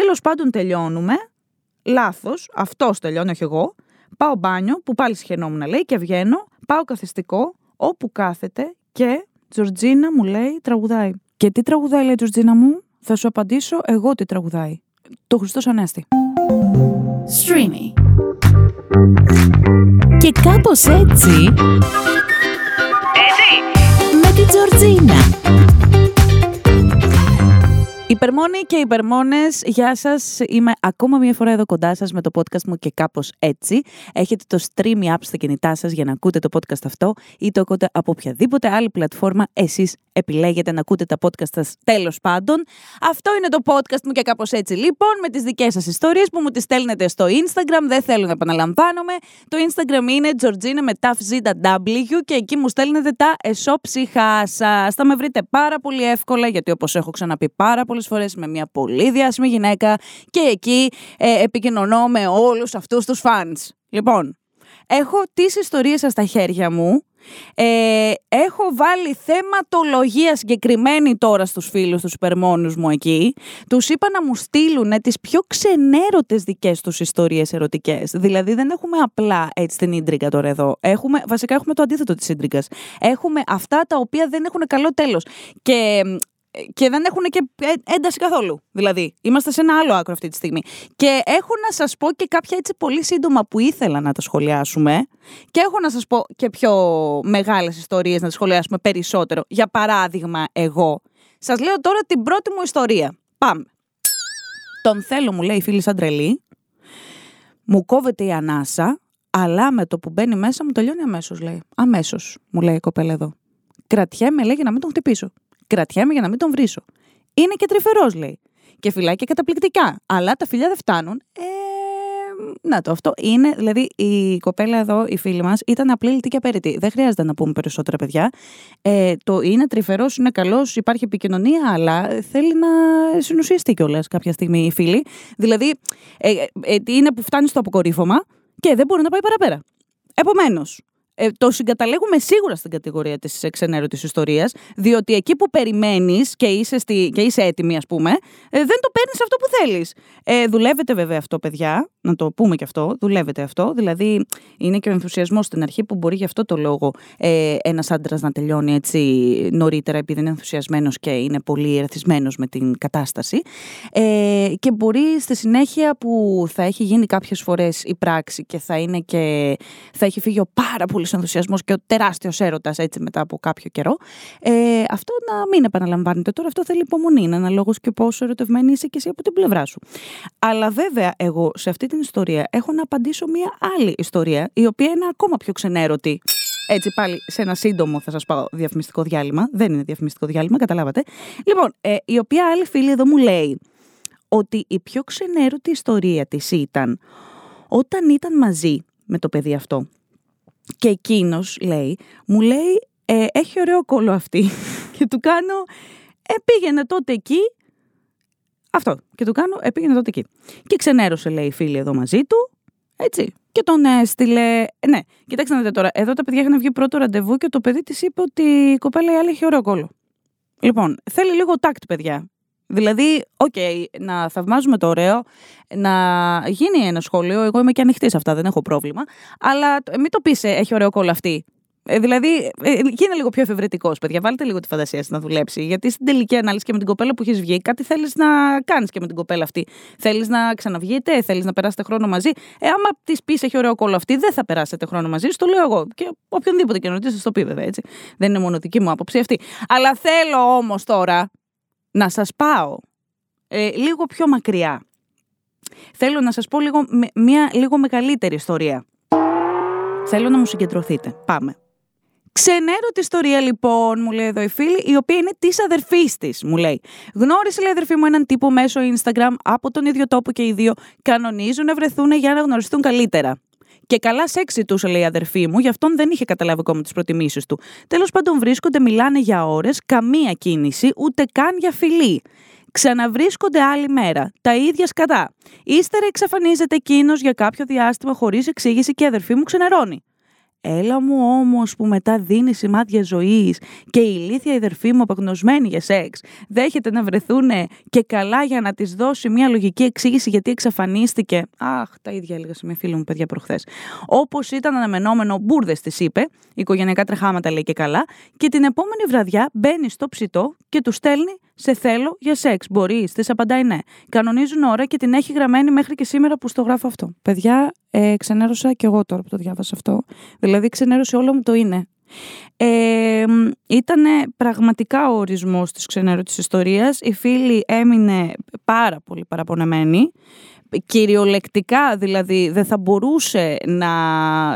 Τέλος πάντων, τελειώνουμε. Λάθος, αυτός τελειώνει, όχι εγώ. Πάω μπάνιο, που πάλι συχαινόμουν λέει, και βγαίνω. Πάω καθιστικό, όπου κάθεται και Τζορτζίνα μου λέει τραγουδάει. Και τι τραγουδάει, λέει Τζορτζίνα μου, θα σου απαντήσω εγώ τι τραγουδάει. Το Χριστός Ανέστη. Streamy. Και κάπως έτσι... Υπερμόνοι και υπερμόνες, γεια σας. Είμαι ακόμα μία φορά εδώ κοντά σας με το podcast μου και κάπως έτσι. Έχετε το stream app στα κινητά σας για να ακούτε το podcast αυτό ή το ακούτε από οποιαδήποτε άλλη πλατφόρμα εσείς επιλέγετε να ακούτε τα podcast σας τέλος πάντων. Αυτό είναι το podcast μου και κάπως έτσι. Λοιπόν, με τις δικές σας ιστορίες που μου τις στέλνετε στο Instagram, δεν θέλω να επαναλαμβάνομαι. Το Instagram είναι Georgina με W και εκεί μου στέλνετε τα εσώψυχά σας. Θα με βρείτε πάρα πολύ εύκολα γιατί όπως έχω ξαναπεί πάρα πολλές φορές με μια πολύ διάσημη γυναίκα και εκεί ε, επικοινωνώ με όλους αυτούς τους fans. Λοιπόν, έχω τις ιστορίες σας στα χέρια μου. Ε, έχω βάλει θεματολογία συγκεκριμένη τώρα στους φίλους τους υπερμόνους μου εκεί. Τους είπα να μου στείλουν τις πιο ξενέρωτες δικές τους ιστορίες ερωτικές. Δηλαδή δεν έχουμε απλά έτσι την ίντριγκα τώρα εδώ. Έχουμε, βασικά έχουμε το αντίθετο της ίντριγκας. Έχουμε αυτά τα οποία δεν έχουν καλό τέλος. Και και δεν έχουν και ένταση καθόλου. Δηλαδή, είμαστε σε ένα άλλο άκρο αυτή τη στιγμή. Και έχω να σας πω και κάποια έτσι πολύ σύντομα που ήθελα να τα σχολιάσουμε. Και έχω να σας πω και πιο μεγάλες ιστορίες να τις σχολιάσουμε περισσότερο. Για παράδειγμα, εγώ. Σας λέω τώρα την πρώτη μου ιστορία. Πάμε. Τον θέλω, μου λέει η φίλη Σαντρελή. Μου κόβεται η ανάσα, αλλά με το που μπαίνει μέσα μου τελειώνει αμέσως, λέει. Αμέσως, μου λέει η κοπέλα εδώ. Κρατιέμαι, λέει, για να μην τον χτυπήσω. Κρατιέμαι για να μην τον βρίσω. Είναι και τρυφερός, λέει. Και φυλάει και καταπληκτικά. Αλλά τα φιλιά δεν φτάνουν. Ε, να το, αυτό είναι. Δηλαδή, η κοπέλα εδώ, η φίλη μας, ήταν απλή λυτή και απέριτη. Δεν χρειάζεται να πούμε περισσότερα, παιδιά. Ε, το είναι τρυφερός, είναι καλός, υπάρχει επικοινωνία, αλλά θέλει να συνουσιαστεί κιόλας κάποια στιγμή η φίλη. Δηλαδή, ε, ε, είναι που φτάνει στο αποκορύφωμα και δεν μπορεί να πάει παραπέρα. Επομένως, ε, το συγκαταλέγουμε σίγουρα στην κατηγορία της εξενέρωτης ιστορίας, διότι εκεί που περιμένεις και, είσαι και είσαι έτοιμη, ας πούμε, ε, δεν το παίρνεις αυτό που θέλεις. Ε, δουλεύετε βέβαια αυτό, παιδιά, να το πούμε και αυτό. Δουλεύετε αυτό. Δηλαδή, είναι και ο ενθουσιασμός στην αρχή που μπορεί γι' αυτό το λόγο ε, ένας άντρας να τελειώνει έτσι νωρίτερα, επειδή είναι ενθουσιασμένος και είναι πολύ ερθισμένο με την κατάσταση. Ε, και μπορεί στη συνέχεια που θα έχει γίνει κάποιες φορές η πράξη και θα είναι και θα έχει φύγει ο πάρα πολύ ενθουσιασμός και ο τεράστιος έρωτας έτσι μετά από κάποιο καιρό. Ε, αυτό να μην επαναλαμβάνεται τώρα. Αυτό θέλει υπομονή. Είναι αναλόγως και πόσο ερωτευμένη είσαι και εσύ από την πλευρά σου. Αλλά βέβαια, εγώ σε αυτή την ιστορία έχω να απαντήσω μία άλλη ιστορία, η οποία είναι ακόμα πιο ξενέρωτη. Έτσι πάλι σε ένα σύντομο θα σας πάω διαφημιστικό διάλειμμα. Δεν είναι διαφημιστικό διάλειμμα, καταλάβατε. Λοιπόν, ε, η οποία άλλη φίλη εδώ μου λέει ότι η πιο ξενέρωτη ιστορία της ήταν όταν ήταν μαζί με το παιδί αυτό. Και εκείνος λέει, μου λέει, ε, έχει ωραίο κόλλο αυτή. και του κάνω, ε, πήγαινε τότε εκεί. Αυτό. Και του κάνω, ε, πήγαινε τότε εκεί. Και ξενέρωσε, λέει η φίλη εδώ μαζί του. Έτσι. Και τον έστειλε. Ε, ναι, κοιτάξτε να δείτε τώρα. Εδώ τα παιδιά είχαν βγει πρώτο ραντεβού και το παιδί της είπε ότι η κοπέλα η άλλη έχει ωραίο κόλλο. Λοιπόν, θέλει λίγο τάκτ, παιδιά. Δηλαδή, οκ, okay, να θαυμάζουμε το ωραίο, να γίνει ένα σχόλιο. Εγώ είμαι και ανοιχτή σε αυτά, δεν έχω πρόβλημα. Αλλά μην το πεις, ε, έχει ωραίο κώλο αυτή. Ε, δηλαδή, ε, γίνε λίγο πιο εφευρετικός, παιδιά. Βάλτε λίγο τη φαντασία σας να δουλέψει. Γιατί στην τελική ανάλυση και με την κοπέλα που έχεις βγει, κάτι θέλεις να κάνεις και με την κοπέλα αυτή. Θέλεις να ξαναβγείτε, θέλεις να περάσετε χρόνο μαζί. Ε, άμα της πεις έχει ωραίο κώλο αυτή, δεν θα περάσετε χρόνο μαζί. Στο λέω εγώ. Και οποιαδήποτε κοινωνήτρια θα σ' το πει, βέβαια, έτσι. Δεν είναι μόνο δική μου άποψη αυτή. Αλλά θέλω όμως τώρα να σας πάω ε, λίγο πιο μακριά. Θέλω να σας πω λίγο, μια λίγο μεγαλύτερη ιστορία. Θέλω να μου συγκεντρωθείτε. Πάμε. Ξενέρωτη ιστορία λοιπόν, μου λέει εδώ η φίλη, η οποία είναι της αδερφής της, μου λέει. Γνώρισε, λέει αδερφή μου, έναν τύπο μέσω Instagram από τον ίδιο τόπο και οι δύο κανονίζουν να βρεθούν για να γνωριστούν καλύτερα. Και καλά σεξ ζητούσε, λέει η αδερφή μου, γι' αυτόν δεν είχε καταλάβει ακόμα τις προτιμήσεις του. Τέλος πάντων, βρίσκονται, μιλάνε για ώρες, καμία κίνηση, ούτε καν για φιλή. Ξαναβρίσκονται άλλη μέρα, τα ίδια σκατά. Ύστερα εξαφανίζεται εκείνος για κάποιο διάστημα χωρίς εξήγηση και η αδερφή μου ξενερώνει. Έλα μου όμως που μετά δίνεις σημάδια ζωής και η ηλίθια αδερφή μου απαγνωσμένη για σεξ δέχεται να βρεθούν και καλά για να της δώσει μια λογική εξήγηση γιατί εξαφανίστηκε. Αχ, τα ίδια έλεγα σε μια φίλη μου παιδιά προχθές. Όπως ήταν αναμενόμενο, μπουρδες της είπε, οικογενειακά τρεχάματα λέει και καλά, και την επόμενη βραδιά μπαίνει στο ψητό και του στέλνει σε θέλω για σεξ. Μπορείς, της απαντάει ναι. Κανονίζουν ώρα και την έχει γραμμένη μέχρι και σήμερα που στο γράφω αυτό. Παιδιά, ε, ξενέρωσα και εγώ τώρα που το διάβασα αυτό. Δηλαδή, ξενέρωσε όλο μου το είναι. Ε, ήταν πραγματικά ο ορισμός της ξενέρωτης ιστορίας. Η φίλη έμεινε πάρα πολύ παραπονεμένη. Κυριολεκτικά δηλαδή δεν θα μπορούσε να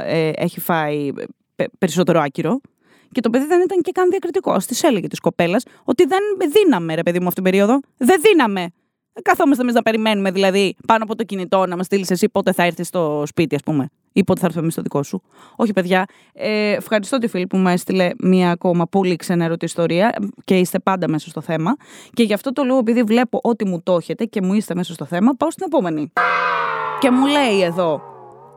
ε, έχει φάει περισσότερο άκυρο. Και το παιδί δεν ήταν και καν διακριτικός. Της έλεγε της κοπέλας ότι δεν δίναμε, ρε παιδί μου, αυτήν την περίοδο. Δεν δίναμε. Καθόμαστε εμείς να περιμένουμε, δηλαδή, πάνω από το κινητό να μας στείλεις εσύ πότε θα έρθεις στο σπίτι, ας πούμε, ή πότε θα έρθουμε εμείς στο δικό σου. Όχι, παιδιά. Ε, ευχαριστώ τη φίλη που μου έστειλε μία ακόμα πολύ ξενέρωτη ιστορία και είστε πάντα μέσα στο θέμα. Και γι' αυτό το λόγο, επειδή βλέπω ότι μου το έχετε και μου είστε μέσα στο θέμα, πάω στην επόμενη. Και μου λέει εδώ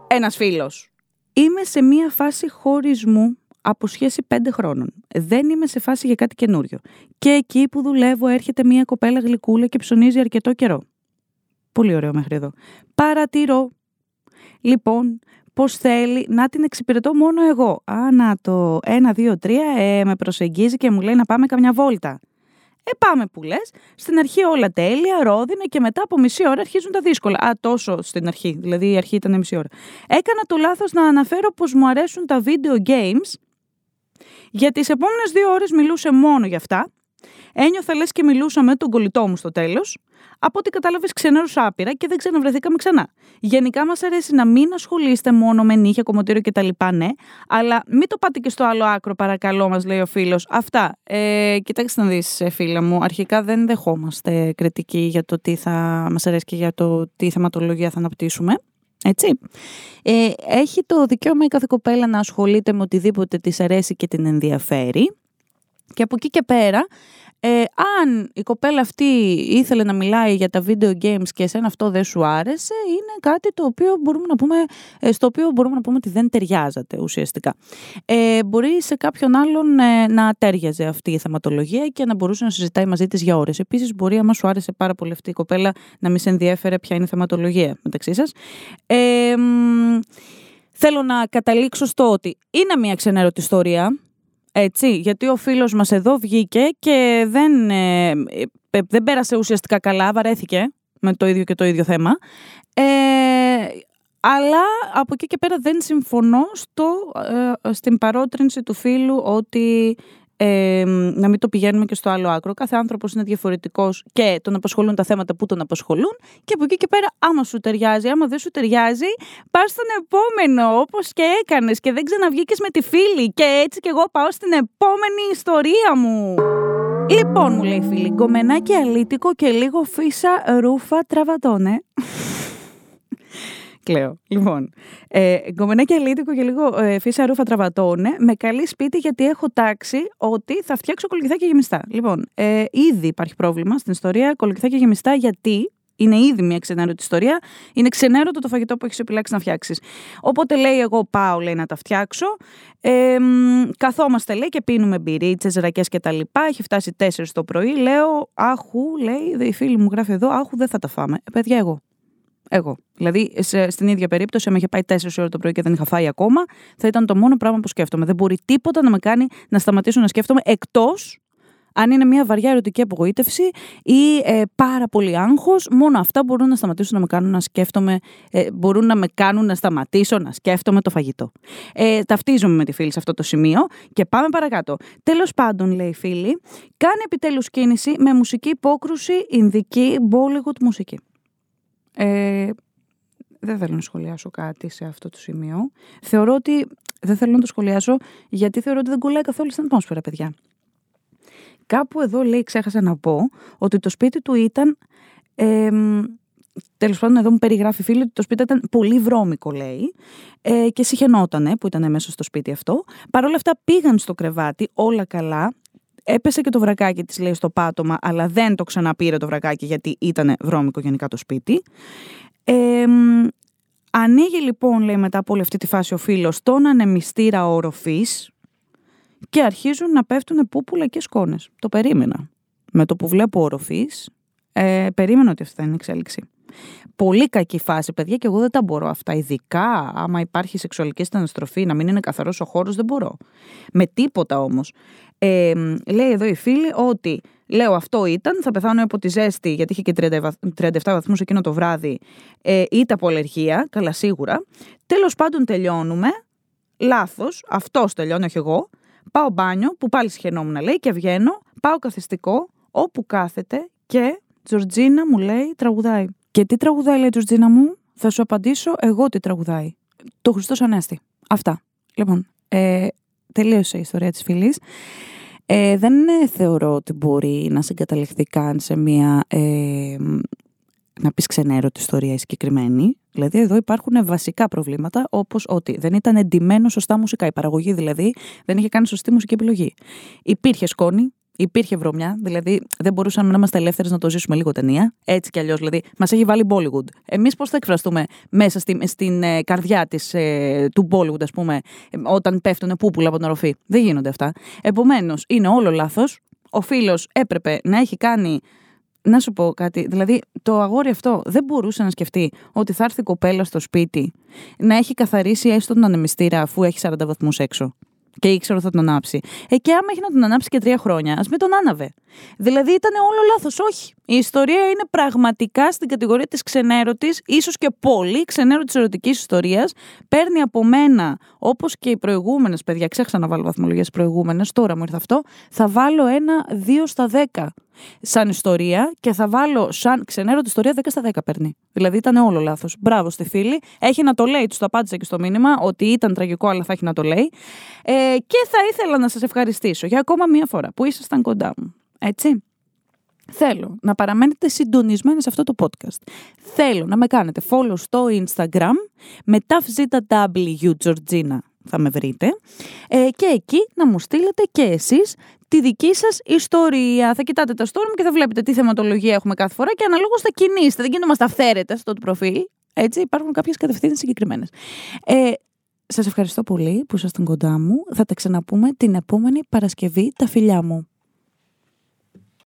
ένας φίλος. Είμαι σε μία φάση χωρισμού από σχέση πέντε χρόνων. Δεν είμαι σε φάση για κάτι καινούριο. Και εκεί που δουλεύω έρχεται μια κοπέλα γλυκούλα και ψωνίζει αρκετό καιρό. Πολύ ωραίο μέχρι εδώ. Παρατηρώ. Λοιπόν, πώς θέλει να την εξυπηρετώ μόνο εγώ. Α, να το. Ένα, δύο, τρία, ε, με προσεγγίζει και μου λέει να πάμε καμιά βόλτα. Ε, πάμε που λες. Στην αρχή όλα τέλεια, ρόδινα και μετά από μισή ώρα αρχίζουν τα δύσκολα. Α, τόσο στην αρχή. Δηλαδή η αρχή ήταν μισή ώρα. Έκανα το λάθος να αναφέρω πως μου αρέσουν τα video games για τις επόμενες δύο ώρες μιλούσε μόνο για αυτά. Ένιωθα λες και μιλούσα με τον κολλητό μου στο τέλος. Από ό,τι κατάλαβες, ξενέρωσα άπειρα και δεν ξαναβρεθήκαμε ξανά. Γενικά μας αρέσει να μην ασχολείστε μόνο με νύχια, κομμωτήριο κτλ. Ναι, αλλά μην το πάτε και στο άλλο άκρο, παρακαλώ, μας λέει ο φίλος. Αυτά. Ε, κοιτάξτε να δεις, ε, φίλα μου. Αρχικά δεν δεχόμαστε κριτική για το τι θα μας αρέσει και για το τι θεματολογία θα αναπτύσσουμε. Έτσι. Ε, έχει το δικαίωμα η κάθε κοπέλα να ασχολείται με οτιδήποτε της αρέσει και την ενδιαφέρει. Και από εκεί και πέρα, ε, αν η κοπέλα αυτή ήθελε να μιλάει για τα video games και εσένα αυτό δεν σου άρεσε, είναι κάτι το οποίο μπορούμε να πούμε, ε, στο οποίο μπορούμε να πούμε ότι δεν ταιριάζατε ουσιαστικά. Ε, μπορεί σε κάποιον άλλον ε, να τέριαζε αυτή η θεματολογία και να μπορούσε να συζητάει μαζί της για ώρες. Επίσης, μπορεί, άμα σου άρεσε πάρα πολύ αυτή η κοπέλα, να μην σε ενδιέφερε ποια είναι η θεματολογία μεταξύ σας. Ε, θέλω να καταλήξω στο ότι είναι μια ξενέρωτη ιστορία έτσι, γιατί ο φίλος μας εδώ βγήκε και δεν, ε, ε, δεν πέρασε ουσιαστικά καλά, βαρέθηκε με το ίδιο και το ίδιο θέμα. Ε, αλλά από εκεί και πέρα δεν συμφωνώ στο, ε, στην παρότρινση του φίλου ότι ε, να μην το πηγαίνουμε και στο άλλο άκρο. Κάθε άνθρωπος είναι διαφορετικός και τον απασχολούν τα θέματα που τον απασχολούν. Και από εκεί και πέρα, άμα σου ταιριάζει, άμα δεν σου ταιριάζει, πας στον επόμενο, όπως και έκανες και δεν ξαναβγήκες με τη φίλη. Και έτσι κι εγώ πάω στην επόμενη ιστορία μου. Λοιπόν, μου λέει η φίλη, γκομενάκι αλήτικο και λίγο φύσα ρούφα τράβα τόνε. Κλαίω. Λοιπόν, ε, γκομενάκι αλήτικο και λίγο ε, φύσα ρούφα τράβα τόνε. Με καλεί σπίτι γιατί έχω τάξει ότι θα φτιάξω κολοκυθάκια γεμιστά. Λοιπόν, ε, ήδη υπάρχει πρόβλημα στην ιστορία. Κολοκυθάκια γεμιστά γιατί είναι ήδη μια ξενέρωτη ιστορία. Είναι ξενέρωτο το φαγητό που έχεις επιλέξει να φτιάξεις. Οπότε λέει, εγώ πάω λέει, να τα φτιάξω. Ε, καθόμαστε λέει και πίνουμε μπυρίτσες, ρακές κτλ. Έχει φτάσει 4 το πρωί. Λέω, Άχου, λέει, η φίλη μου γράφει εδώ, Άχου, δεν θα τα φάμε. Ε, παιδιά, εγώ. Εγώ. Δηλαδή, σε, στην ίδια περίπτωση, αν είχε πάει 4 ώρα το πρωί και δεν είχα φάει ακόμα, θα ήταν το μόνο πράγμα που σκέφτομαι. Δεν μπορεί τίποτα να με κάνει να σταματήσω να σκέφτομαι εκτός αν είναι μια βαριά ερωτική απογοήτευση ή ε, πάρα πολύ άγχος, μόνο αυτά μπορούν να σταματήσουν να με κάνουν να σκέφτομαι, ε, μπορούν να με κάνουν να σταματήσω να σκέφτομαι το φαγητό. Ε, ταυτίζομαι με τη φίλη σε αυτό το σημείο και πάμε παρακάτω. Τέλος πάντων, λέει η φίλη, κάνει επιτέλους κίνηση με μουσική υπόκρουση, ινδική, Bollywood μουσική. Ε, δεν θέλω να σχολιάσω κάτι σε αυτό το σημείο. Θεωρώ ότι δεν θέλω να το σχολιάσω γιατί θεωρώ ότι δεν κολλάει καθόλου στην ατμόσφαιρα, παιδιά. Κάπου εδώ λέει, ξέχασα να πω, ότι το σπίτι του ήταν. Ε, Τέλος πάντων, εδώ μου περιγράφει φίλη ότι το σπίτι ήταν πολύ βρώμικο, λέει, ε, και συχαινότανε που ήταν μέσα στο σπίτι αυτό. Παρ' όλα αυτά πήγαν στο κρεβάτι, όλα καλά. Έπεσε και το βρακάκι της, λέει, στο πάτωμα, αλλά δεν το ξαναπήρε το βρακάκι γιατί ήταν βρώμικο γενικά το σπίτι. Ε, Ανοίγει λοιπόν, λέει μετά από όλη αυτή τη φάση ο φίλος, τον ανεμιστήρα οροφής και αρχίζουν να πέφτουν πούπουλα και σκόνες. Το περίμενα. Με το που βλέπω οροφής, ε, περίμενα ότι αυτή θα είναι η εξέλιξη. Πολύ κακή φάση, παιδιά, και εγώ δεν τα μπορώ αυτά. Ειδικά άμα υπάρχει σεξουαλική στεναστροφή, να μην είναι καθαρός ο χώρος, δεν μπορώ. Με τίποτα όμως. Ε, λέει εδώ η φίλη ότι λέω αυτό ήταν, θα πεθάνω από τη ζέστη, γιατί είχε και 37 βαθμούς εκείνο το βράδυ, ε, είτε από αλλεργία, καλά σίγουρα. Τέλος πάντων τελειώνουμε. Λάθος, αυτός τελειώνει, όχι εγώ. Πάω μπάνιο, που πάλι συχαινόμουν λέει, και βγαίνω. Πάω καθιστικό, όπου κάθεται και Τζορτζίνα μου λέει τραγουδάει. Και τι τραγουδάει, λέει Τζορτζίνα μου, θα σου απαντήσω εγώ τι τραγουδάει. Το Χριστός Ανέστη. Αυτά. Λοιπόν, ε, τελείωσε η ιστορία της φίλης. Ε, δεν ε, θεωρώ ότι μπορεί να συγκαταληφθεί καν σε μια ε, να πεις ξενέρωτη ιστορία η συγκεκριμένη. Δηλαδή εδώ υπάρχουν βασικά προβλήματα όπως ότι δεν ήταν εντυμένο σωστά μουσικά. Η παραγωγή δηλαδή δεν είχε κάνει σωστή μουσική επιλογή. Υπήρχε σκόνη, Υπήρχε βρωμιά, δηλαδή δεν μπορούσαμε να είμαστε ελεύθερες να το ζήσουμε λίγο ταινία. Έτσι κι αλλιώς, δηλαδή μας έχει βάλει Bollywood. Εμείς πώς θα εκφραστούμε μέσα στη, στην ε, καρδιά της, ε, του Bollywood, ας πούμε, ε, όταν πέφτουν πούπουλα από την οροφή. Δεν γίνονται αυτά. Επομένως, είναι όλο λάθος. Ο φίλος έπρεπε να έχει κάνει. Να σου πω κάτι. Δηλαδή, το αγόρι αυτό δεν μπορούσε να σκεφτεί ότι θα έρθει κοπέλα στο σπίτι να έχει καθαρίσει έστω τον ανεμιστήρα αφού έχει 40 βαθμούς έξω και ήξερε ότι θα τον ανάψει. Ε, και άμα έχει να τον ανάψει και τρία χρόνια, ας μην τον άναβε. Δηλαδή ήταν όλο λάθος. Όχι. Η ιστορία είναι πραγματικά στην κατηγορία της ξενέρωτης, ίσως και πολύ ξενέρωτη ερωτικής ιστορίας. Παίρνει από μένα, όπως και οι προηγούμενες παιδιά, ξέχασα να βάλω βαθμολογίες προηγούμενες, τώρα μου ήρθε αυτό, θα βάλω ένα 2 στα 10 σαν ιστορία και θα βάλω σαν ξενέρωτη ιστορία 10 στα 10 παίρνει. Δηλαδή ήταν όλο λάθος. Μπράβο στη φίλη. Έχει να το λέει, τους το απάντησα και στο μήνυμα ότι ήταν τραγικό, αλλά θα έχει να το λέει. Ε, και θα ήθελα να σας ευχαριστήσω για ακόμα μία φορά που ήσασταν κοντά μου. Έτσι. Θέλω να παραμένετε συντονισμένοι σε αυτό το podcast. Θέλω να με κάνετε follow στο Instagram με ταφζw Georgina θα με βρείτε ε, και εκεί να μου στείλετε και εσείς τη δική σας ιστορία. Θα κοιτάτε τα story μου και θα βλέπετε τι θεματολογία έχουμε κάθε φορά και αναλόγως θα κινήσετε. Δεν γίνονται τα αυθαίρετα στο προφίλ. Έτσι υπάρχουν κάποιες κατευθύνσεις συγκεκριμένες. Ε, σας ευχαριστώ πολύ που ήσασταν κοντά μου. Θα τα ξαναπούμε την επόμενη Παρασκευή τα φιλιά μου.